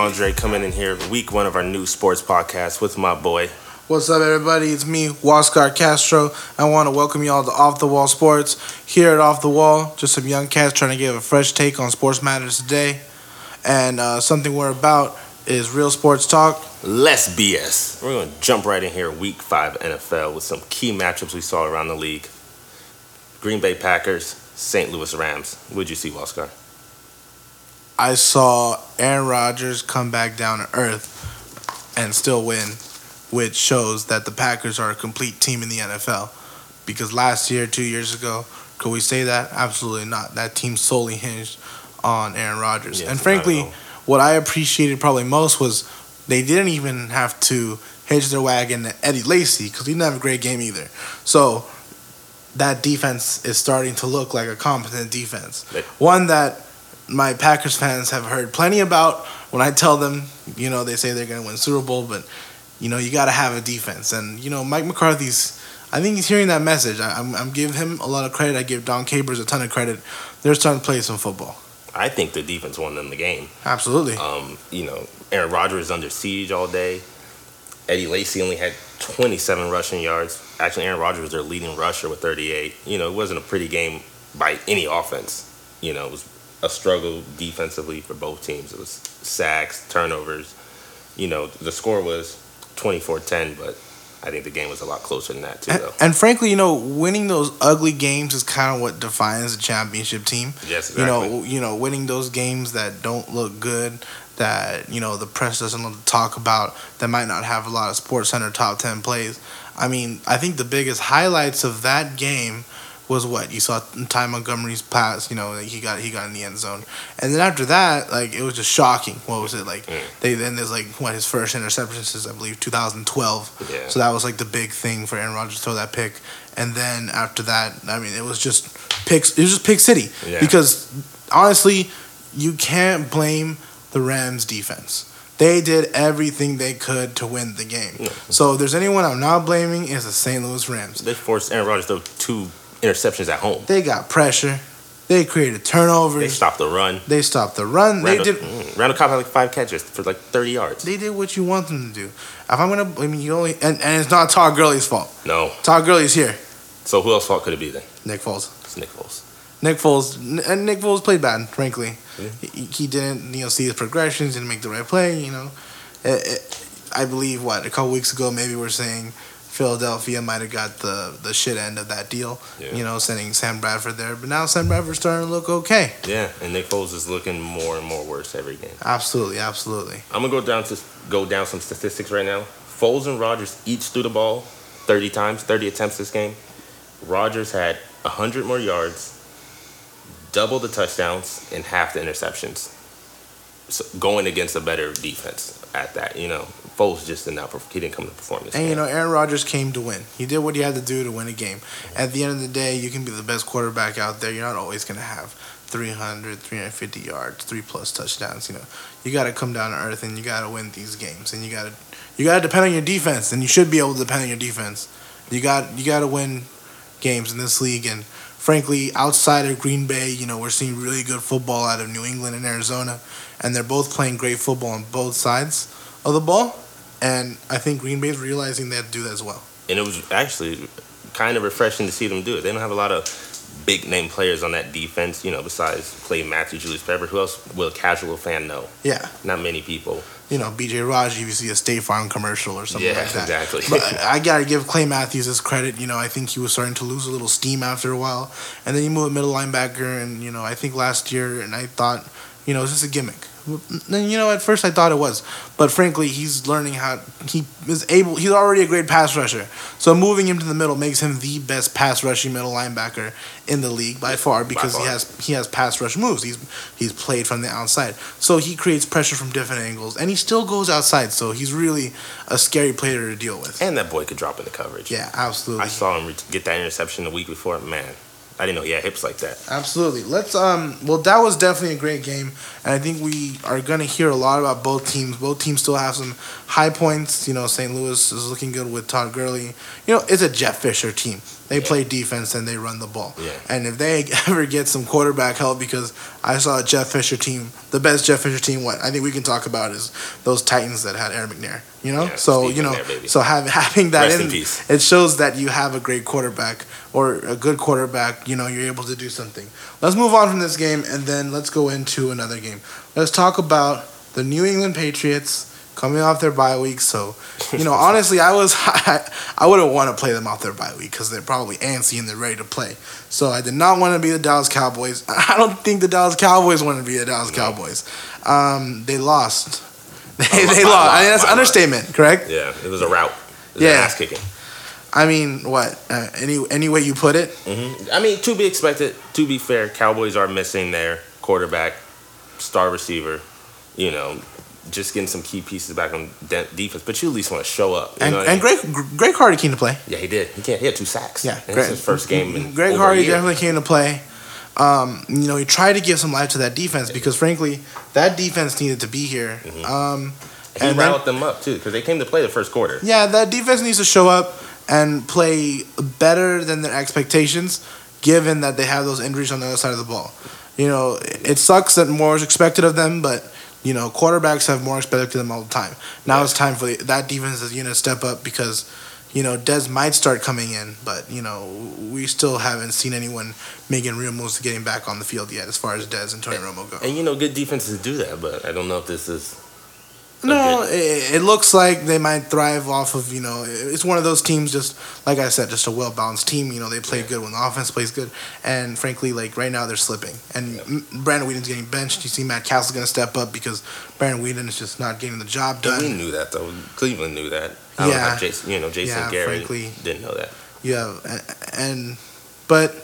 Andre coming in here, week one of our new sports podcast with my boy. What's up, everybody? It's me, Wascar Castro. I want to welcome you all to Off the Wall Sports. Here at Off the Wall, just some young cats trying to give a fresh take on sports matters today. And uh, something we're about is real sports talk. Less BS. We're going to jump right in here, week five NFL, with some key matchups we saw around the league. Green Bay Packers, St. Louis Rams. What'd you see, Wascar? I saw Aaron Rodgers come back down to earth and still win, which shows that the Packers are a complete team in the NFL. Because last year, two years ago, could we say that? Absolutely not. That team solely hinged on Aaron Rodgers. And frankly, what I appreciated probably most was they didn't even have to hitch their wagon to Eddie Lacy because he didn't have a great game either. So that defense is starting to look like a competent defense. One that my Packers fans have heard plenty about when I tell them, you know, they say they're going to win Super Bowl, but, you know, you got to have a defense. And, you know, Mike McCarthy's, I think he's hearing that message. I, I'm, I'm giving him a lot of credit. I give Dom Capers a ton of credit. They're starting to play some football. I think the defense won them the game. Absolutely. Um, you know, Aaron Rodgers is under siege all day. Eddie Lacy only had 27 rushing yards. Actually, Aaron Rodgers was their leading rusher with 38. You know, it wasn't a pretty game by any offense. You know, it was a struggle defensively for both teams. It was sacks, turnovers. You know, the score was 24-10, but I think the game was a lot closer than that too, And, though. and frankly, you know, winning those ugly games is kind of what defines a championship team. Yes, exactly. You know, you know, winning those games that don't look good, that you know the press doesn't want to talk about, that might not have a lot of Sports Center top ten plays. I mean, I think the biggest highlights of that game was what you saw Ty Montgomery's pass. You know, he got he got in the end zone, and then after that, like it was just shocking. What was it like? Mm. They then there's like what his first interception since I believe 2012. Yeah. So that was like the big thing for Aaron Rodgers to throw that pick. And then after that, I mean, it was just picks. It was just pick city Yeah. because honestly, you can't blame the Rams defense. They did everything they could to win the game. Yeah. So if there's anyone I'm not blaming, is the St. Louis Rams. They forced Aaron Rodgers to throw two interceptions at home. They got pressure. They created turnovers. They stopped the run. They stopped the run. They Randall, did. mm, Randall Cobb had like five catches for like 30 yards. They did what you want them to do. If I'm gonna, I mean, you only, and, and it's not Todd Gurley's fault. No. Todd Gurley's here. So who else fault could it be then? Nick Foles. It's Nick Foles. Nick Foles and Nick Foles played bad, frankly. He, he didn't, you know, see his progressions, didn't make the right play. You know, It- it- I believe what a couple weeks ago maybe we're saying Philadelphia might have got the the shit end of that deal. Yeah. You know, sending Sam Bradford there, but now Sam Bradford's starting to look okay. Yeah, and Nick Foles is looking more and more worse every game. Absolutely, absolutely. I'm gonna go down to go down some statistics right now. Foles and Rodgers each threw the ball 30 times, 30 attempts this game. Rodgers had 100 more yards, double the touchdowns, and half the interceptions. So going against a better defense at that, you know, Foles just did not. He didn't come to perform this And game. you know, Aaron Rodgers came to win. He did what he had to do to win a game. At the end of the day, you can be the best quarterback out there. You're not always going to have 300, 350 yards, three plus touchdowns. You know, you got to come down to earth and you got to win these games. And you got to you got to depend on your defense. And you should be able to depend on your defense. You got you got to win games in this league. And frankly, outside of Green Bay, you know, we're seeing really good football out of New England and Arizona, and they're both playing great football on both sides of the ball. And I think Green Bay's realizing they have to do that as well. and it was actually kind of refreshing to see them do it. They don't have a lot of big name players on that defense, you know, besides Clay Matthew, Julius Pepper. Who else will a casual fan know? Yeah, Not many people. you know, BJ Raji, if you see a State Farm commercial or something yeah, like that. exactly. But I gotta give Clay Matthews his credit. You know, I think he was starting to lose a little steam after a while, and then you move a middle linebacker, and you know, I think last year, and I thought, you know, it's just a gimmick. And you know, at first I thought it was, but frankly, he's learning how he is able. He's already a great pass rusher, so moving him to the middle makes him the best pass rushing middle linebacker in the league by far because he far. has he has pass rush moves. He's he's played from the outside, so he creates pressure from different angles, and he still goes outside. So he's really a scary player to deal with. and that boy could drop in the coverage. Yeah, absolutely. I saw him get that interception the week before. Man, I didn't know he had hips like that. Absolutely. Let's um well that was definitely a great game and I think we are gonna hear a lot about both teams. Both teams still have some high points. You know, St. Louis is looking good with Todd Gurley. You know, it's a Jeff Fisher team. They play defense and they run the ball. Yeah. And if they ever get some quarterback help, because I saw a Jeff Fisher team, the best Jeff Fisher team, what I think we can talk about is those Titans that had Aaron McNair. You know, Yeah, so you know, baby. so have, having that Rest in, in it shows that you have a great quarterback or a good quarterback. You know, you're able to do something. Let's move on from this game and then let's go into another game. Let's talk about the New England Patriots coming off their bye week. So, you know, honestly, I was I, I wouldn't want to play them off their bye week because they're probably antsy and they're ready to play. So I did not want to be the Dallas Cowboys. I don't think the Dallas Cowboys want to be the Dallas No. Cowboys. Um, they lost. They, they lost. lot, I mean, that's by a lot. understatement, correct? Yeah, it was a rout. It was Yeah. ass kicking. I mean, what? Uh, any any way you put it, hmm I mean, to be expected. To be fair, Cowboys are missing their quarterback, star receiver. You know, just getting some key pieces back on de- defense. But you at least want to show up. And what I mean? Greg Greg Hardy came to play. Yeah, he did. He can't. He had two sacks. Yeah, And Greg- his first game. In Greg Hardy definitely came to play. Um, you know, he tried to give some life to that defense because, frankly, that defense needed to be here. Mhm. Um, He and riled them up too because they came to play the first quarter. yeah, that defense needs to show up and play better than their expectations, given that they have those injuries on the other side of the ball. You know, it sucks that more is expected of them, but you know, quarterbacks have more expected of them all the time. Now Yeah. it's time for the, that defensive unit to step up because, you know, Dez might start coming in, but you know, we still haven't seen anyone making real moves to getting back on the field yet, as far as Dez and Tony Romo go. And you know, good defenses do that, but I don't know if this is. No, it, it looks like they might thrive off of you know. It's one of those teams, just like I said, just a well balanced team. You know, they play Yeah. good when the offense plays good, and frankly, like right now they're slipping. And M Brandon Weeden's getting benched. You see, Matt Cassel's going to step up because Brandon Weeden is just not getting the job And we knew that though. Cleveland knew that. I Yeah. Jason, you know, Jason Yeah, Garrett frankly. didn't know that. Yeah, a- and but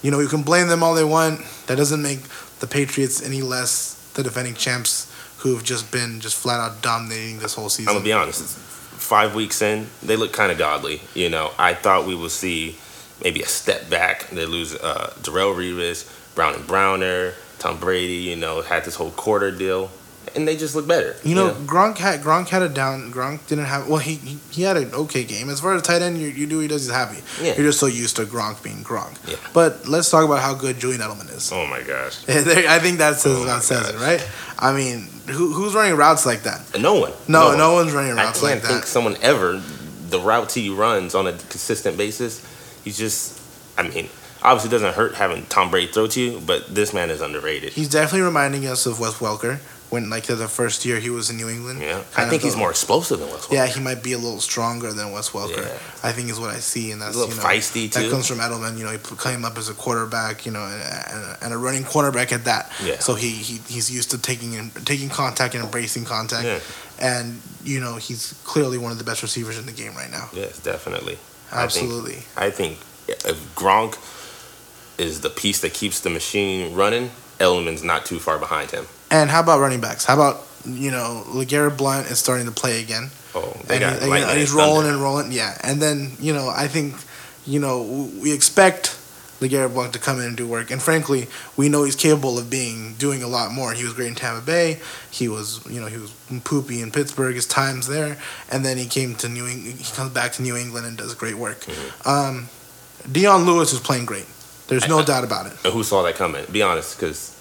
you know you can blame them all they want. That doesn't make the Patriots any less the defending champs who've just been just flat out dominating this whole season. I'm gonna be honest. It's five weeks in, they look kind of godly. You know, I thought we would see maybe a step back. They lose uh, Darrelle Revis, Brown and Browner, Tom Brady. You know, had this whole quarter deal, and they just look better. You know, Gronk had Gronk had a down. Gronk didn't have. Well, he he, had an okay game. As far as tight end, you, you do he does. He's happy. Yeah. You're just so used to Gronk being Gronk. Yeah. But let's talk about how good Julian Edelman is. Oh my gosh. I think that says Oh that says it, right? I mean, who, who's running routes like that? No one. No, one. no, one's running routes like that. I can't think someone ever the routes he runs on a consistent basis. He's just, I mean, obviously it doesn't hurt having Tom Brady throw to you, but this man is underrated. He's definitely reminding us of Wes Welker when, like, the first year he was in New England. yeah, I think he's more explosive than Wes. Welker. Yeah, he might be a little stronger than Wes Welker. Yeah. I think is what I see, and that's a little you know, feisty That comes from Edelman. You know, he came up as a quarterback. You know, and, and, a running quarterback at that. Yeah. So he, he he's used to taking taking contact and embracing contact. Yeah. And you know, he's clearly one of the best receivers in the game right now. Yes, definitely. I think- Absolutely. I think if Gronk is the piece that keeps the machine running, Elman's not too far behind him. And how about running backs? How about you know, LeGarrette Blount is starting to play again. Oh, they and, got and, he's and thunder. rolling and rolling. Yeah, and then you know I think you know we expect Legarrette Blount to come in and do work, and frankly, we know he's capable of being doing a lot more. He was great in Tampa Bay. He was you know he was poopy in Pittsburgh. His times there, and then he came to New England. He comes back to New England and does great work. Mm-hmm. Um, Dion Lewis is playing great. There's no I- I- doubt about it. And who saw that coming? Be honest, because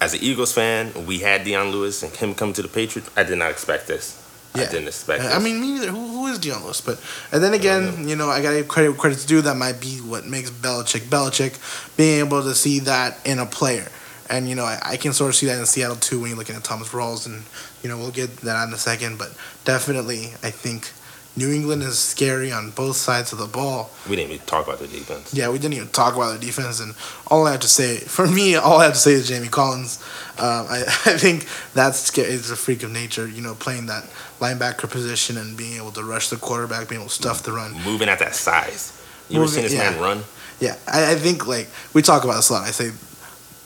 as an Eagles fan, we had Dion Lewis and him come to the Patriots. I did not expect this. Yeah. I didn't expect this. I mean, me neither. Who, who is Dion Lewis? But and then again, you know, I gotta give credit credit's due. That might be what makes Belichick Belichick, being able to see that in a player. And you know, I, I can sort of see that in Seattle too when you're looking at Thomas Rawls, and you know, we'll get that in a second. But definitely, I think New England is scary on both sides of the ball. we didn't even talk about the defense. Yeah, we didn't even talk about the defense, and all I have to say, for me, all I have to say is Jamie Collins. Um, I, I think that's scary. It's a freak of nature, you know, playing that linebacker position and being able to rush the quarterback, being able to stuff the run. Moving at that size. You ever Moving- seen this yeah. man run? Yeah, I, I think like we talk about this a lot. I say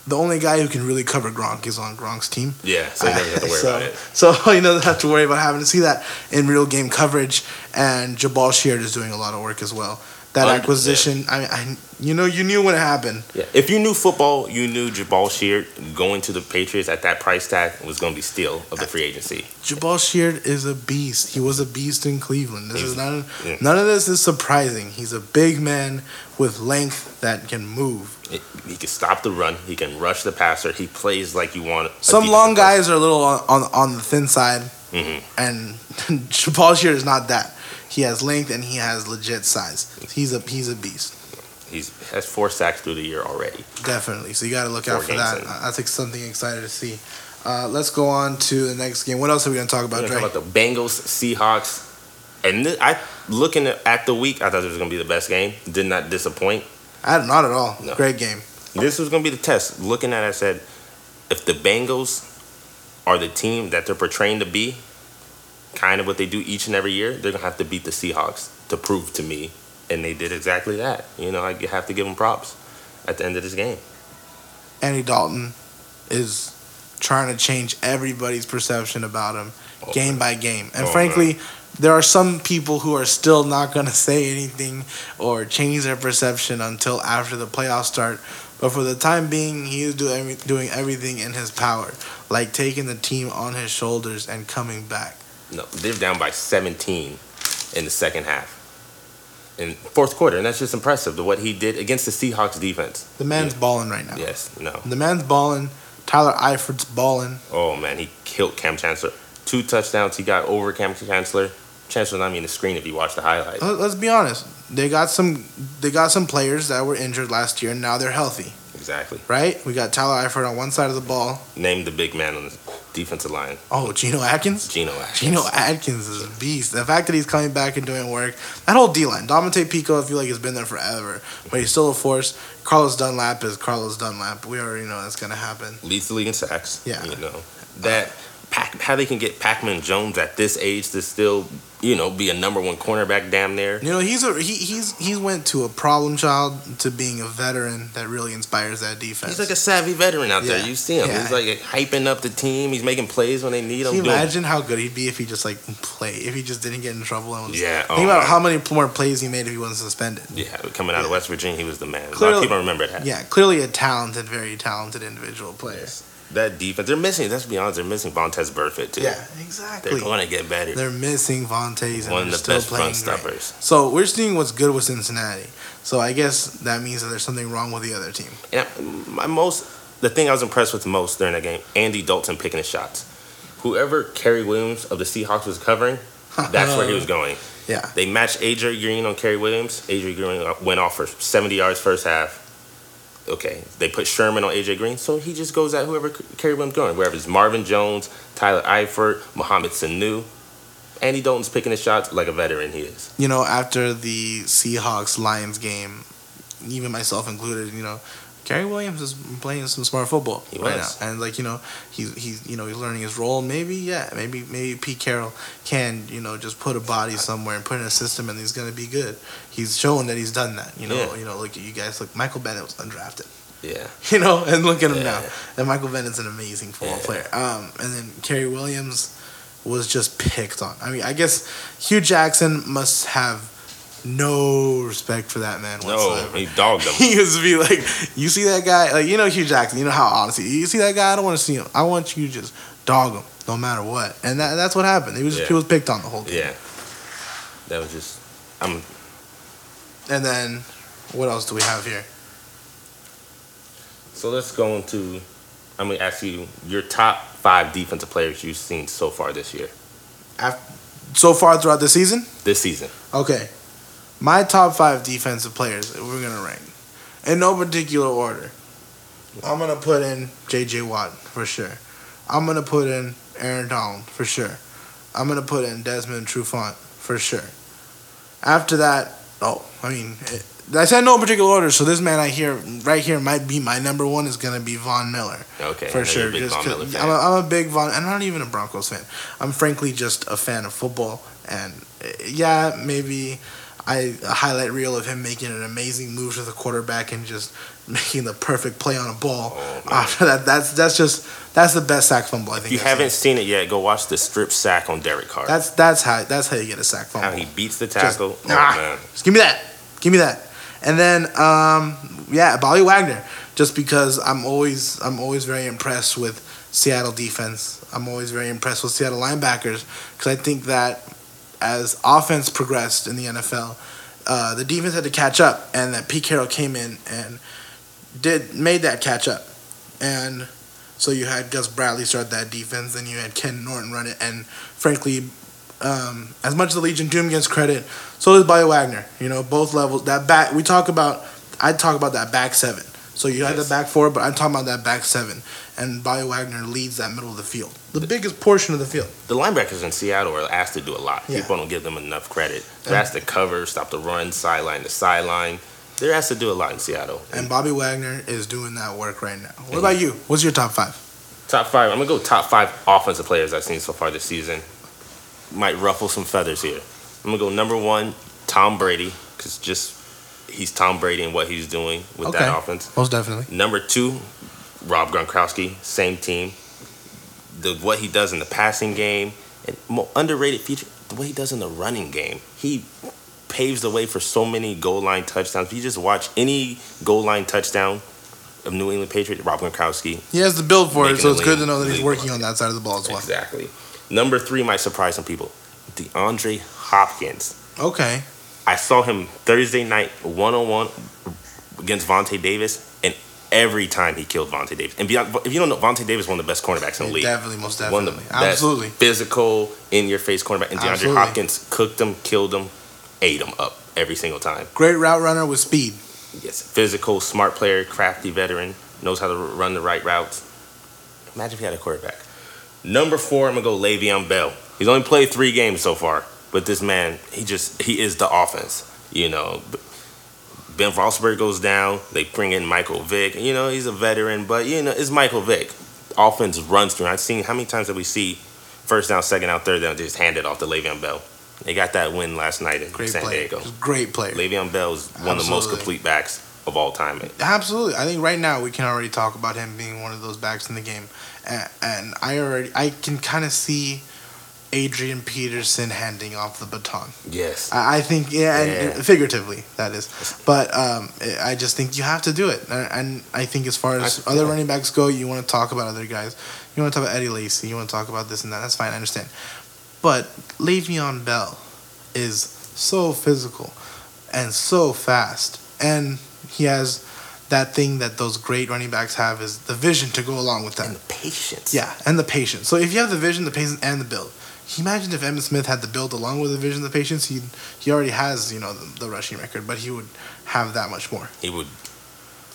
the only guy who can really cover Gronk is on Gronk's team. Yeah, so you never have to worry so, about it. So you don't have to worry about having to see that in real game coverage. And Jabaal Sheard is doing a lot of work as well. That Under- acquisition. I mean, I, you know, you knew when it happened. Yeah. If you knew football, you knew Jabaal Sheard going to the Patriots at that price tag was going to be steal of the free agency. Jabaal Sheard is a beast. He was a beast in Cleveland. This is not yeah. none of this is surprising. He's a big man with length that can move. It- he can stop the run. He can rush the passer. He plays like you want. Some long player. guys are a little on, on, on the thin side, Mhm. and Jabaal Sheard is not that. He has length and he has legit size. He's a he's a beast, He's has four sacks through the year already. definitely. So you got to look out for that. in. I think something excited to see. Uh, let's go on to the next game. What else are we gonna talk about, We're talking about the Bengals, Seahawks, and th- I looking at the week, I thought it was going to be the best game. Did not disappoint. I, not at all. No. Great game. This was going to be the test. Looking at, it, I said, if the Bengals are the team that they're portraying to be, kind of what they do each and every year, they're going to have to beat the Seahawks to prove to me, and they did exactly that. You know, I have to give them props at the end of this game. Andy Dalton is trying to change everybody's perception about him Oh, game by game. And Oh, frankly, there are some people who are still not going to say anything or change their perception until after the playoffs start. But for the time being, he is do doing everything in his power, like taking the team on his shoulders and coming back. No, they're down by 17 in the second half. In fourth quarter, and that's just impressive to what he did against the Seahawks defense. The man's balling right now. Yes, no. The man's balling. Tyler Eifert's balling. Oh man, he killed Kam Chancellor. Two touchdowns he got over Kam Chancellor. Chancellor not even the screen if you watch the highlights. Let's be honest. They got some. They got some players that were injured last year, and now they're healthy. Exactly. right? We got Tyler Eifert on one side of the ball. Name the big man on the defensive line. Oh, Geno Atkins. Geno Atkins. Geno Atkins is a beast. The fact that he's coming back and doing work. That whole D line. Dominic Peko, I feel like he's been there forever, but he's still a force. Carlos Dunlap is Carlos Dunlap. We already know that's gonna happen. leads the league in sacks. Yeah. You know that Pac, how they can get Pac-Man Jones at this age to still you know be a number one cornerback damn near. You know, he's a he, he's he's went to a problem child to being a veteran that really inspires that defense. He's like a savvy veteran out there. You see him. Yeah. He's like hyping up the team. He's making plays when they need him. Can you imagine how good he'd be if he just like play if he just didn't get in trouble and was Yeah. think oh, about how many more plays he made if he wasn't suspended. Yeah, coming out of West Virginia, he was the man. a lot Clearly- of people remember that. Yeah, clearly a talented, very talented individual player. That defense, they're missing. Let's be honest, they're missing Vontaze Burfict too. Yeah, exactly. they're going to get better. They're missing Vontaze and One of the still best playing run great. stoppers. So we're seeing what's good with Cincinnati. So I guess that means that there's something wrong with the other team. And my most, the thing I was impressed with most during that game, Andy Dalton picking his shots. Whoever Cary Williams of the Seahawks was covering, that's where he was going. Yeah. They matched AJ Green on Cary Williams. AJ Green went off for 70 yards first half. Okay, they put Sherman on AJ Green, so he just goes at whoever Cary Williams going. Wherever it's Marvin Jones, Tyler Eifert, Mohamed Sanu. Andy Dalton's picking his shots like a veteran he is. You know, after the Seahawks Lions game, even myself included, you know, Cary Williams is playing some smart football He right was. now, and like you know, he's he's you know he's learning his role. Maybe yeah, maybe maybe Pete Carroll can you know just put a body somewhere and put in a system, and he's gonna be good. He's showing that he's done that. You know, Yeah. you know, look at you guys. Look, Michael Bennett was undrafted. Yeah. You know, and look at him now. And Michael Bennett's an amazing football Yeah. player. Um, and then Cary Williams was just picked on. I mean, I guess Hue Jackson must have no respect for that man whatsoever. No, he dogged him. He used to be like, you see that guy, like you know Hue Jackson, you know how honestly, you see that guy, I don't want to see him. I want you to just dog him, no matter what. And that, that's what happened. He was Yeah. he was picked on the whole game. Yeah. That was just, I'm And then what else do we have here? So let's go into. I'm gonna ask you your top five defensive players you've seen so far this year, After, So far throughout the season, this season. Okay. My top five defensive players that we're gonna rank. In no particular order. I'm gonna put in JJ Watt for sure. I'm gonna put in Aaron Donald for sure. I'm gonna put in Desmond Trufant for sure. After that, oh, I mean, it, I said no particular order, so this man I hear right here might be my number one is gonna be Von Miller Okay, for sure. You're a big Just Von 'cause Miller fan. I'm, a, I'm a big Von. I'm not even a Broncos fan. I'm frankly just a fan of football. And uh, yeah, maybe I a highlight reel of him making an amazing move to the quarterback and just making the perfect play on a ball. Oh. After that, that's that's just that's the best sack fumble I think. if you I've haven't seen. seen it yet, go watch the strip sack on Derek Carr. that's that's how that's how you get a sack fumble. How he beats the Just- tackle. oh ah, man, just give me that. Give Give me that. And then, um, yeah, Bobby Wagner. Just because I'm always I'm always very impressed with Seattle defense. I'm always very impressed with Seattle linebackers because I think that as offense progressed in the NFL, uh, the defense had to catch up, and that Pete Carroll came in and did made that catch up, and so you had Gus Bradley start that defense, and you had Ken Norton run it, and frankly, um, as much as the Legion Doom gets credit, so does Bobby Wagner. You know, both levels. That back we talk about. I talk about that back seven. So you had the back four, but I'm talking about that back seven, and Bobby Wagner leads that middle of the field, the biggest portion of the field. The linebackers in Seattle are asked to do a lot. Yeah. People don't give them enough credit. They're asked to cover, stop the run, sideline to sideline. They're asked to do a lot in Seattle. And Bobby Wagner is doing that work right now. What about you? What's your top five? Top five. I'm gonna go top five offensive players I've seen so far this season. Might ruffle some feathers here. I'm gonna go number one, Tom Brady, because just he's Tom Brady and what he's doing with Okay. that offense. Most definitely. Number two, Rob Gronkowski, same team. The what he does in the passing game and more underrated feature, the way he does in the running game. He paves the way for so many goal line touchdowns. If you just watch any goal line touchdown of New England Patriots, Rob Gronkowski, He has the build for it, so it's good to know that he's working on that side of the ball as well. Exactly. Number three might surprise some people. DeAndre Hopkins. Okay. I saw him Thursday night one on one against Vontae Davis, every time he killed Vontae Davis. And beyond, if you don't know, Vontae Davis is one of the best cornerbacks in the league. Definitely, most One definitely. of the Absolutely. physical, in your face cornerback. And DeAndre Absolutely. Hopkins cooked him, killed him, ate him up every single time. Great route runner with speed. Yes, physical, smart player, crafty veteran, knows how to run the right routes. Imagine if he had a quarterback. Number four, I'm gonna go Le'Veon Bell. He's only played three games so far, but this man, he just he is the offense. You know, Ben Roethlisberger goes down. They bring in Michael Vick. You know, he's a veteran, but you know, it's Michael Vick. Offense runs through. I've seen how many times that we see first down, second down, third down, just hand it off to Le'Veon Bell. They got that win last night in Great San player. Diego. Great player. Le'Veon Bell is one of the most complete backs of all time. Absolutely. I think right now we can already talk about him being one of those backs in the game. And, and I already I can kind of see Adrian Peterson handing off the baton. Yes. I, I think yeah, and Yeah. figuratively that is. But um, I just think you have to do it. And, and I think as far as I- other yeah. running backs go, you want to talk about other guys. You want to talk about Eddie Lacy. You want to talk about this and that. That's fine. I understand. But Le'Veon Bell is so physical and so fast, and he has that thing that those great running backs have is the vision to go along with that. And the patience. Yeah, and the patience. So if you have the vision, the patience, and the build, can imagined if Emmitt Smith had the build along with the vision, of the patience? He he already has you know the, the rushing record, but he would have that much more. He would,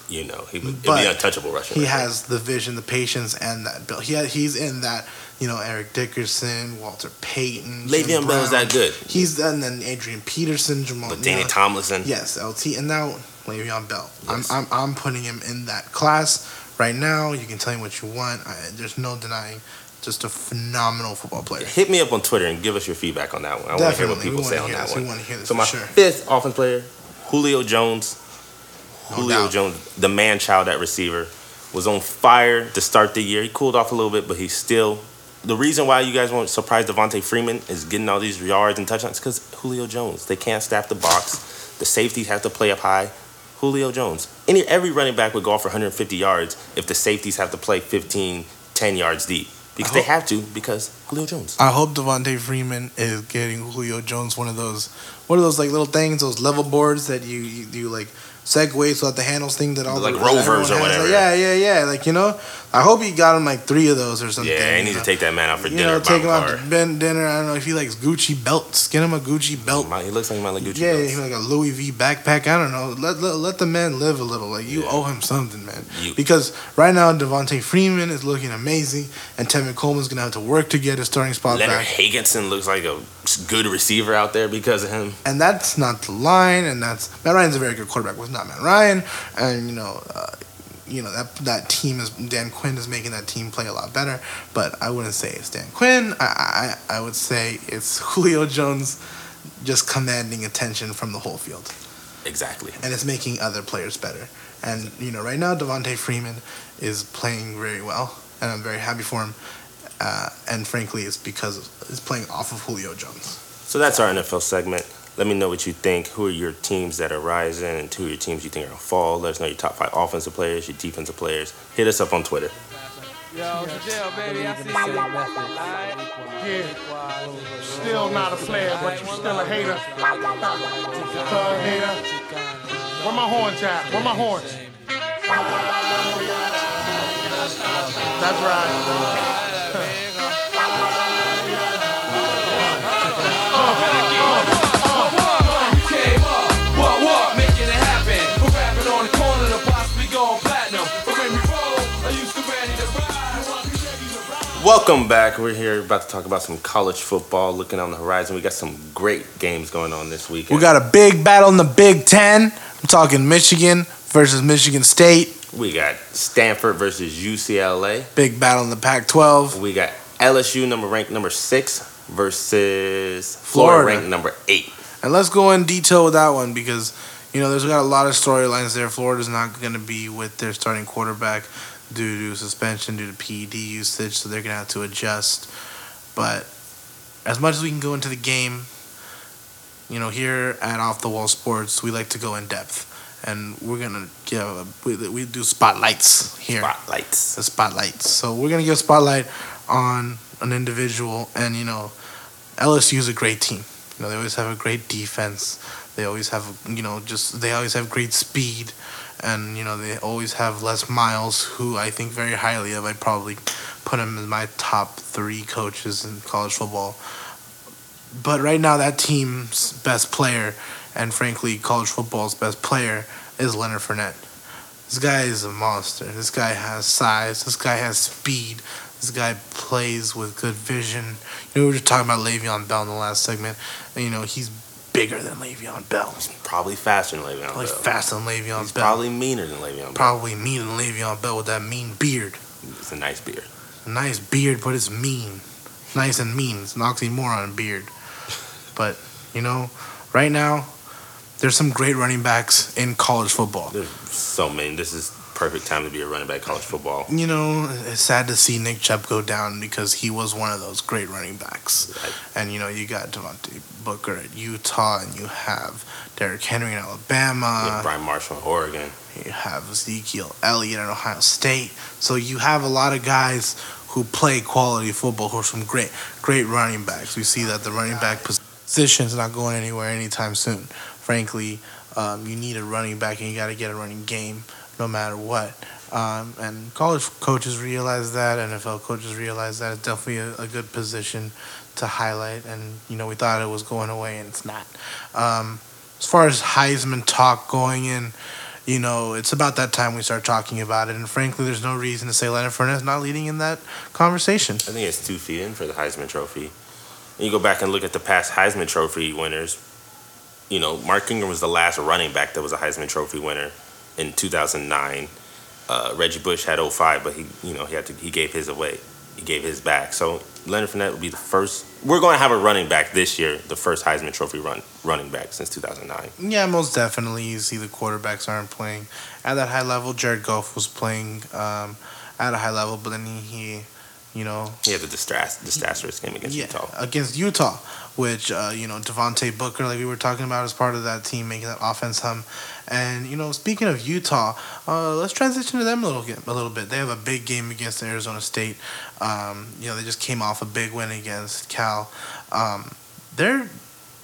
you know, he would it'd But be untouchable rushing. He record. has the vision, the patience, and that build. He he's in that you know Eric Dickerson, Walter Payton, Le'Veon Bell is that good. He's and then Adrian Peterson, Jamal. But you Danny know, Tomlinson. Yes, LT, and now Le'Veon Bell. Yes. I'm, I'm I'm putting him in that class right now. You can tell him what you want. I, there's no denying. Just a phenomenal football player. Hit me up on Twitter and give us your feedback on that one. I want to hear what people say on that this. one. We wanna hear this so for my sure. fifth offense player, Julio Jones. No Julio doubt. Jones, the man child at receiver, was on fire to start the year. He cooled off a little bit, but he's still. The reason why you guys won't surprise Devonta Freeman is getting all these yards and touchdowns because Julio Jones. They can't staff the box. The safeties have to play up high. Julio Jones. Any every running back would go off for 150 yards if the safeties have to play 15, 10 yards deep because I they have to because Julio Jones. I hope Devonta Freeman is getting Julio Jones one of those, one of those like little things, those level boards that you you, you like segways without the handles thing that all Like the, rovers or whatever. Like, yeah, yeah, yeah. Like you know, I hope he got him like three of those or something. Yeah, he needs to take that man out for you dinner. know, take him out to dinner. I don't know if he likes Gucci belts. Get him a Gucci belt. He looks like he might like Gucci. yeah, belts. he like a Louis V backpack. I don't know. Let, let, let the man live a little. Like you Yeah. owe him something, man. You- Because right now Devonta Freeman is looking amazing, and Tevin Coleman's gonna have to work to get his starting spot Leonard back. Higginson looks like a good receiver out there because of him. and that's not the line, and that's Matt Ryan's a very good quarterback. Was not Matt Ryan, and you know, uh, you know that that team is Dan Quinn is making that team play a lot better. But I wouldn't say it's Dan Quinn. I I, I would say it's Julio Jones, just commanding attention from the whole field, Exactly. and it's making other players better. And you know, right now Devonta Freeman is playing very well, and I'm very happy for him. Uh, and frankly, it's because it's playing off of Julio Jones. So that's our NFL segment. Let me know what you think. Who are your teams that are rising, and who are your teams you think are gonna fall? Let us know your top five offensive players, your defensive players. Hit us up on Twitter. Yo, Jadell, baby, I see you. Yeah. Still not a player, but you still a hater. Thug hater. Where my horns at? Where my horns? That's right. Welcome back. We're here about to talk about some college football. Looking on the horizon, we got some great games going on this weekend. We got a big battle in the Big Ten. I'm talking Michigan versus Michigan State. we got Stanford versus UCLA. Big battle in the Pac-12. We got LSU number ranked number six versus Florida, Florida. ranked number eight. And let's go in detail with that one because, you know, there's got a lot of storylines there. Florida's not going to be with their starting quarterback due to suspension, due to PED usage, so they're going to have to adjust. But as much as we can go into the game, you know, here at Off the Wall Sports, we like to go in depth. And we're going to give, a, we, we do spotlights here Spotlights. the spotlights. So we're gonna give a spotlight on an individual, and you know, LSU is a great team. You know, they always have a great defense. They always have, you know, just they always have great speed, and you know, they always have Les Miles, who I think very highly of. I probably put him in my top three coaches in college football. But right now, that team's best player, and frankly, college football's best player, is Leonard Fournette. This guy is a monster. This guy has size. This guy has speed. This guy plays with good vision. You know, we were just talking about Le'Veon Bell in the last segment. You know, he's bigger than Le'Veon Bell. He's Probably faster than Le'Veon probably Bell. faster than Le'Veon He's Bell. probably meaner than Le'Veon Bell. Probably meaner than Le'Veon Bell with that mean beard. It's a nice beard. A nice beard, but it's mean. Nice and mean. It's an oxymoron beard. But, you know, right now, there's some great running backs in college football. There's so many. This is perfect time to be a running back college football. You know, it's sad to see Nick Chubb go down because he was one of those great running backs. And you know, you got Devontae Booker at Utah, and you have Derrick Henry in Alabama, You have. Byron Marshall in Oregon. You have Ezekiel Elliott at Ohio State. So you have a lot of guys who play quality football who are some great, great running backs. We see that the running back position is not going anywhere anytime soon. Frankly, um, you need a running back, and you got to get a running game no matter what. Um, and college coaches realize that, NFL coaches realize that. It's definitely a, a good position to highlight. And, you know, we thought it was going away, and it's not. Um, as far as Heisman talk going in, you know, it's about that time we start talking about it. And frankly, there's no reason to say Leonard Fournette's not leading in that conversation. I think it's two feet in for the Heisman Trophy. And you go back and look at the past Heisman Trophy winners. You know, Mark Ingram was the last running back that was a Heisman Trophy winner in 2009. Uh, Reggie Bush had 05, but he, you know, he had to, he gave his away. He gave his back. So Leonard Fournette would be the first. We're going to have a running back this year, the first Heisman Trophy run running back since 2009. Yeah, most definitely. You see the quarterbacks aren't playing at that high level. Jared Goff was playing um, at a high level, but then he, he you know, He had the distra- disastrous game against yeah, Utah. against Utah, which uh, you know Devontae Booker, like we were talking about, as part of that team making that offense hum. And you know, speaking of Utah, uh, let's transition to them a little bit. A little bit. They have a big game against Arizona State. Um, you know, they just came off a big win against Cal. Um, they're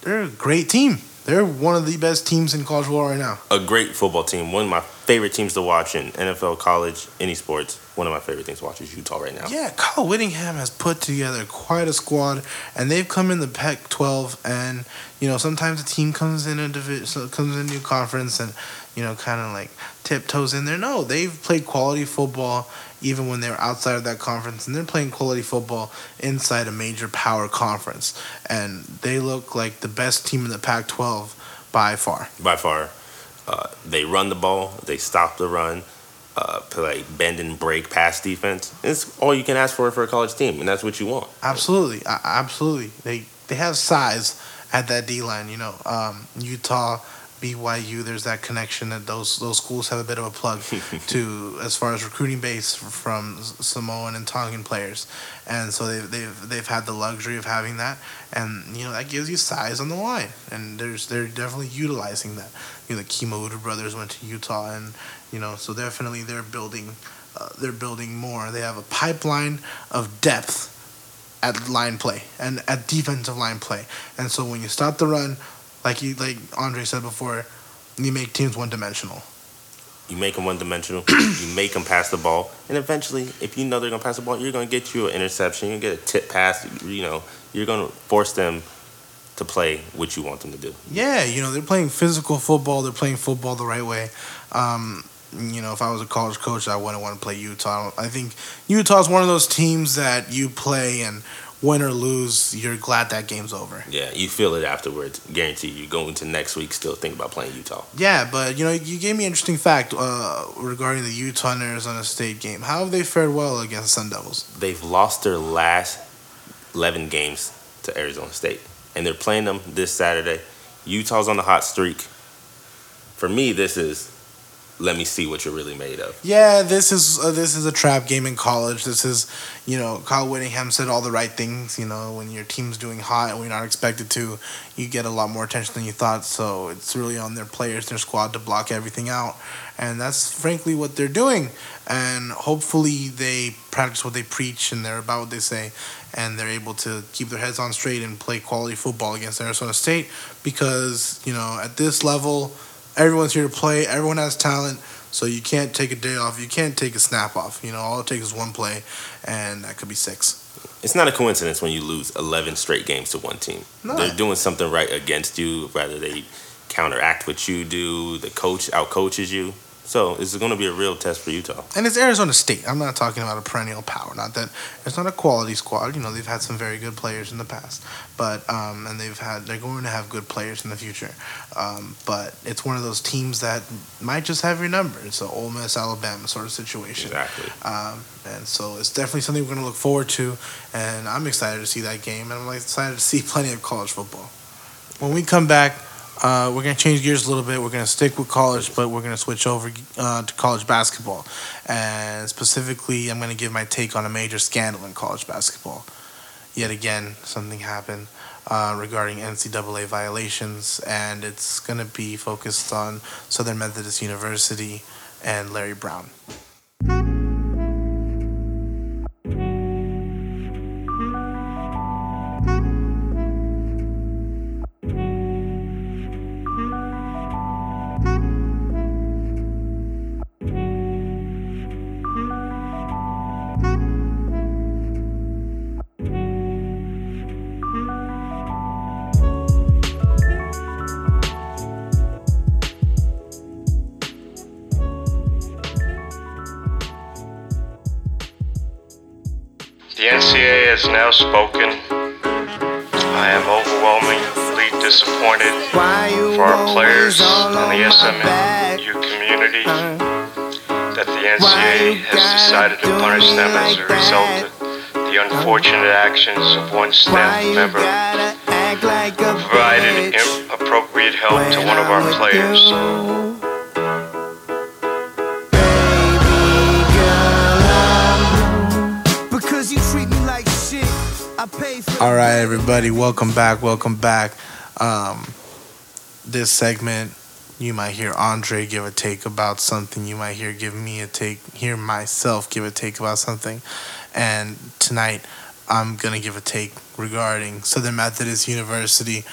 they're a great team. They're one of the best teams in college football right now. a great football team. One of my favorite teams to watch in NFL, college, any sports. One of my favorite things to watch is Utah right now. Yeah, Kyle Whittingham has put together quite a squad, and they've come in the Pac-12. And you know, sometimes a team comes in a division, comes in a new conference, and you know, kind of like tiptoes in there. No, they've played quality football even when they were outside of that conference, and they're playing quality football inside a major power conference, and they look like the best team in the Pac-12 by far. By far, uh, they run the ball. They stop the run. Uh, play bend and break pass defense. It's all you can ask for for a college team, and that's what you want. Absolutely, absolutely. They they have size at that D line. You know, um, Utah BYU. There's that connection that those those schools have a bit of a plug to as far as recruiting base from Samoan and Tongan players, and so they've they've they've had the luxury of having that, and you know that gives you size on the line, and there's they're definitely utilizing that. You know the Kimo brothers went to Utah, and you know so definitely they're building. Uh, they're building more. They have a pipeline of depth at line play and at defensive line play. And so when you stop the run, like you like Andre said before, you make teams one dimensional. You make them one dimensional. you make them pass the ball, and eventually, if you know they're gonna pass the ball, you're gonna get you an interception. You get a tip pass. You know, you're gonna force them to play what you want them to do. Yeah, you know they're playing physical football. They're playing football the right way. Um, you know, if I was a college coach, I wouldn't want to play Utah. I think Utah's one of those teams that you play and win or lose, you're glad that game's over. Yeah, you feel it afterwards. Guarantee you go into next week still think about playing Utah. Yeah, but you know, you gave me an interesting fact uh, regarding the Utah and Arizona State game. How have they fared well against Sun Devils? They've lost their last 11 games to Arizona State, and they're playing them this Saturday. Utah's on the hot streak. For me, this is let me see what you're really made of. Yeah, this is uh, this is a trap game in college. This is, you know, Kyle Whittingham said all the right things. You know, when your team's doing hot and we're not expected to, you get a lot more attention than you thought. So it's really on their players, their squad to block everything out, and that's frankly what they're doing. And hopefully they practice what they preach and they're about what they say, and they're able to keep their heads on straight and play quality football against Arizona State because you know at this level everyone's here to play. Everyone has talent, so you can't take a day off. You can't take a snap off. You know, all it takes is one play, and that could be six. It's not a coincidence when you lose 11 straight games to one team. No. They're doing something right against you, rather they counteract what you do. The coach outcoaches you. So it's going to be a real test for Utah. And it's Arizona State. I'm not talking about a perennial power. Not that it's not a quality squad. You know, they've had some very good players in the past, but um, and they've had they're going to have good players in the future. Um, but it's one of those teams that might just have your number. It's an Ole Miss Alabama sort of situation. Exactly. Um, and so it's definitely something we're going to look forward to. And I'm excited to see that game. And I'm excited to see plenty of college football. When we come back, uh, we're going to change gears a little bit. We're going to stick with college, but we're going to switch over uh, to college basketball. And specifically, I'm going to give my take on a major scandal in college basketball. Yet again, something happened uh, regarding NCAA violations, and it's going to be focused on Southern Methodist University and Larry Brown. NCAA spoken. I am overwhelmingly disappointed for our players and the SMU community that the NCAA has decided to punish them as a result of the unfortunate actions of one staff member who provided inappropriate help to one of our players. All right, everybody, welcome back. Welcome back. Um, this segment, you might hear Andre give a take about something. You might hear give me a take, hear myself give a take about something. And tonight, I'm gonna give a take regarding Southern Methodist University,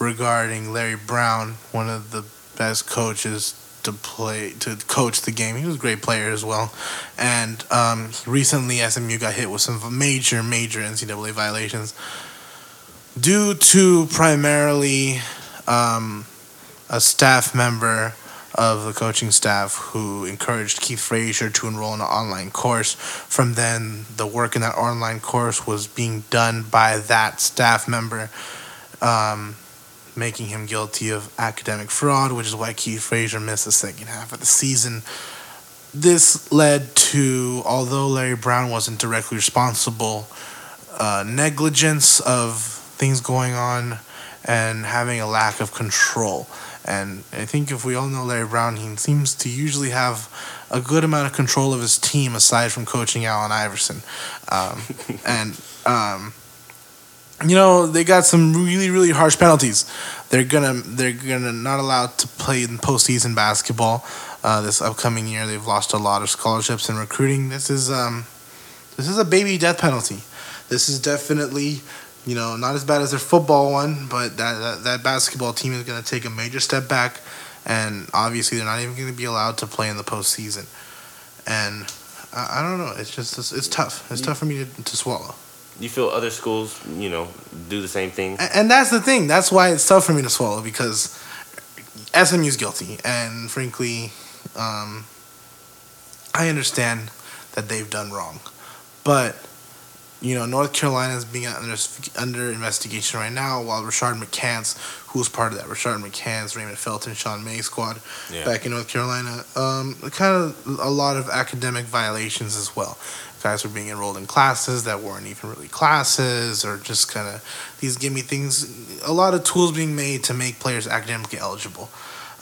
regarding Larry Brown, one of the best coaches to play to coach the game. He was a great player as well. And um, recently, SMU got hit with some major, major NCAA violations due to primarily um, a staff member of the coaching staff who encouraged Keith Frazier to enroll in an online course. From then, the work in that online course was being done by that staff member, um, making him guilty of academic fraud, which is why Keith Frazier missed the second half of the season. This led to, although Larry Brown wasn't directly responsible, uh, negligence of things going on and having a lack of control. And I think if we all know Larry Brown, he seems to usually have a good amount of control of his team aside from coaching Allen Iverson. Um, and, um, you know, they got some really, really harsh penalties. They're gonna they're gonna not allowed to play in postseason basketball uh, this upcoming year. They've lost a lot of scholarships and recruiting. This is um, this is a baby death penalty. This is definitely, you know, not as bad as their football one, but that that, that basketball team is going to take a major step back, and obviously they're not even going to be allowed to play in the postseason. And I, I don't know. It's just it's, it's tough. It's tough for me to, to swallow. You feel other schools, you know, do the same thing? And that's the thing. That's why it's tough for me to swallow because SMU's guilty, and frankly, um, I understand that they've done wrong, but you know, North Carolina is being under under investigation right now, while Rashad McCants, who's part of that Rashad McCants, Raymond Felton, Sean May squad Yeah. back in North Carolina, um, kind of a lot of academic violations as well. Guys were being enrolled in classes that weren't even really classes, or just kind of these gimme things. A lot of tools being made to make players academically eligible.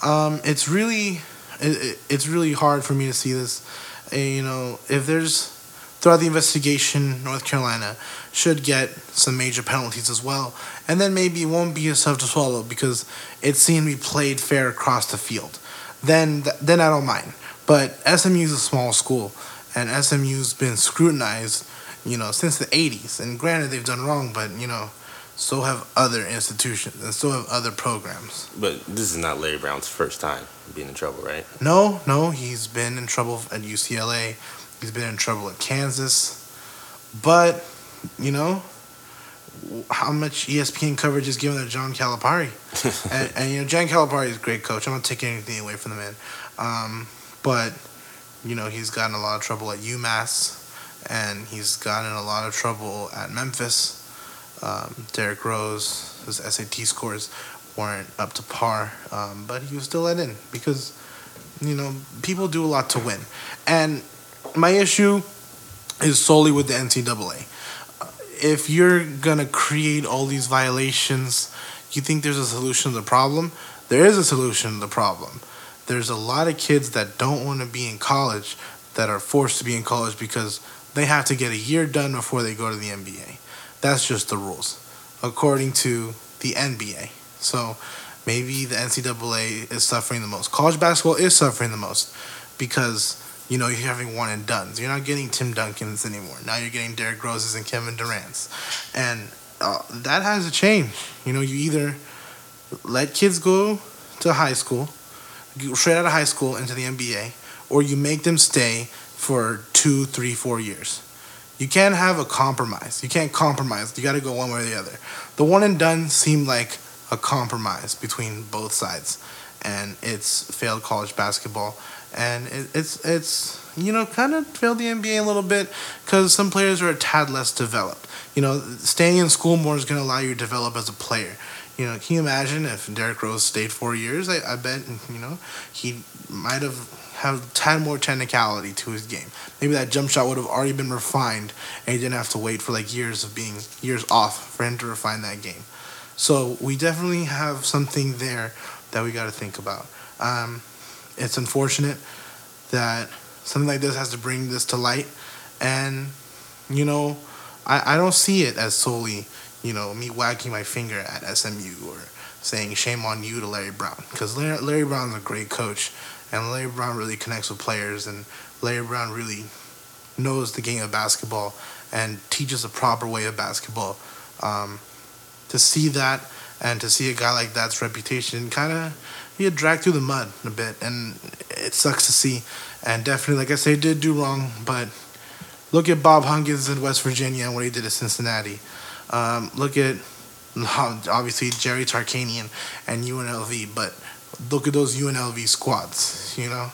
Um, it's really, it, it- it's really hard for me to see this. Uh, you know, if there's throughout the investigation, North Carolina should get some major penalties as well, and then maybe it won't be as tough to swallow because it seemed to be played fair across the field. Then, th- then I don't mind. But SMU is a small school, and SMU's been scrutinized, you know, since the '80s. And granted, they've done wrong, but you know, so have other institutions and so have other programs. But this is not Larry Brown's first time being in trouble, right? No, no, he's been in trouble at UCLA. He's been in trouble at Kansas. But, you know, how much ESPN coverage is given to John Calipari? and, and, you know, John Calipari is a great coach. I'm not taking anything away from the man. Um, but, you know, he's gotten a lot of trouble at UMass, and he's gotten a lot of trouble at Memphis. Um, Derrick Rose, his SAT scores weren't up to par, um, but he was still let in because, you know, people do a lot to win. And my issue is solely with the NCAA. If you're gonna create all these violations, you think there's a solution to the problem? There is a solution to the problem. There's a lot of kids that don't want to be in college that are forced to be in college because they have to get a year done before they go to the NBA. That's just the rules, according to the NBA. So maybe the NCAA is suffering the most. College basketball is suffering the most because you know you're having one and duns. You're not getting Tim Duncans anymore. Now you're getting Derrick Roses and Kevin Durant's, and uh, that has to change. You know, you either let kids go to high school, straight out of high school into the NBA, or you make them stay for two, three, four years. You can't have a compromise. You can't compromise. You got to go one way or the other. The one and done seemed like a compromise between both sides, and it's failed college basketball, and it, it's it's you know kind of failed the NBA a little bit because some players are a tad less developed. You know, staying in school more is going to allow you to develop as a player. You know, can you imagine if Derrick Rose stayed four years? I, I bet you know he might have have a tad more technicality to his game. Maybe that jump shot would have already been refined, and he didn't have to wait for like years of being years off for him to refine that game. So we definitely have something there that we got to think about. Um, it's unfortunate that something like this has to bring this to light, and you know, I, I don't see it as solely you know me wagging my finger at SMU or saying shame on you to Larry Brown because Larry, Larry Brown's a great coach, and Larry Brown really connects with players, and Larry Brown really knows the game of basketball and teaches a proper way of basketball. Um, to see that and to see a guy like that's reputation kind of he had dragged through the mud a bit, and it sucks to see. And definitely, like I say, did do wrong, but look at Bob Huggins in West Virginia and what he did at Cincinnati. Um, look at obviously Jerry Tarkanian and UNLV, but look at those UNLV squads. You know,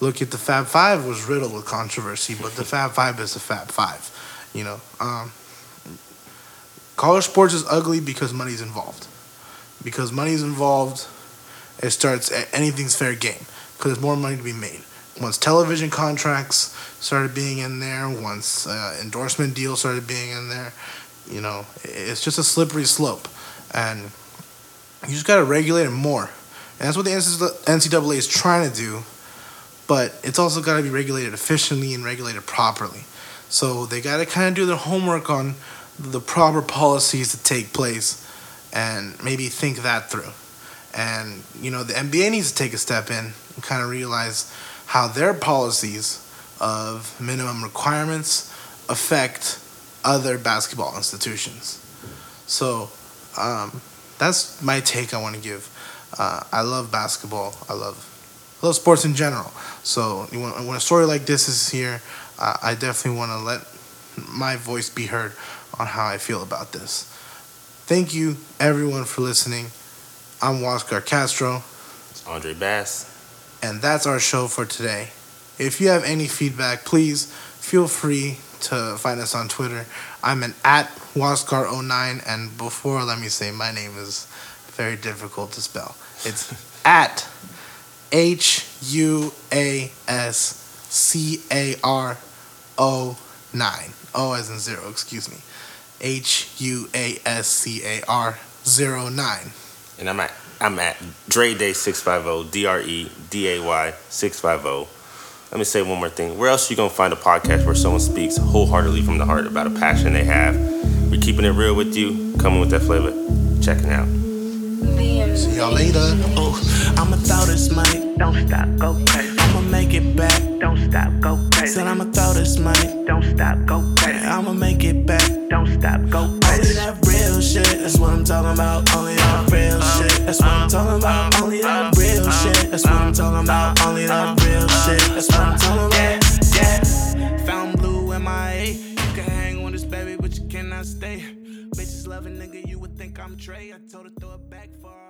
look at the Fab Five was riddled with controversy, but the Fab Five is the Fab Five. You know, um, college sports is ugly because money's involved. Because money's involved, it starts anything's fair game because there's more money to be made. Once television contracts started being in there, once uh, endorsement deals started being in there, you know, it's just a slippery slope, and you just gotta regulate it more. And that's what the NCAA is trying to do, but it's also got to be regulated efficiently and regulated properly. So they got to kind of do their homework on the proper policies to take place and maybe think that through. And, you know, the NBA needs to take a step in and kind of realize how their policies of minimum requirements affect other basketball institutions. So um, that's my take I want to give. Uh, I love basketball. I love I love sports in general. So when, when a story like this is here, uh, I definitely want to let my voice be heard on how I feel about this. Thank you, everyone, for listening. I'm Huascar Castro. It's Andre Bass. And that's our show for today. If you have any feedback, please feel free to find us on Twitter. I'm an at Huascar09, and before, let me say, my name is very difficult to spell. It's at H U A S C A R O 9. O as in zero, excuse me. H U A S C A R 09. And I'm at I'm at Dre Day six five zero D R E D A Y six five zero. Let me say one more thing. Where else are you gonna find a podcast where someone speaks wholeheartedly from the heart about a passion they have? We're keeping it real with you, coming with that flavor. Checking out. See y'all later. Oh, I'ma throw this money. Don't stop, go crazy. I'ma make it back. Don't stop, go crazy. Said I'ma throw this money. Don't stop, go crazy. I'ma make it back. Don't stop, go Only crazy. that real shit, that's what I'm talking about. Only that real uh-huh. shit, that's what I'm talking about. Only that real shit, that's what I'm talking about. Only that real shit, that's what I'm talking about. Yeah, found blue in my A. You can hang with this baby, but you cannot stay. Bitches love a nigga, you would think I'm Trey. I told her throw it back for.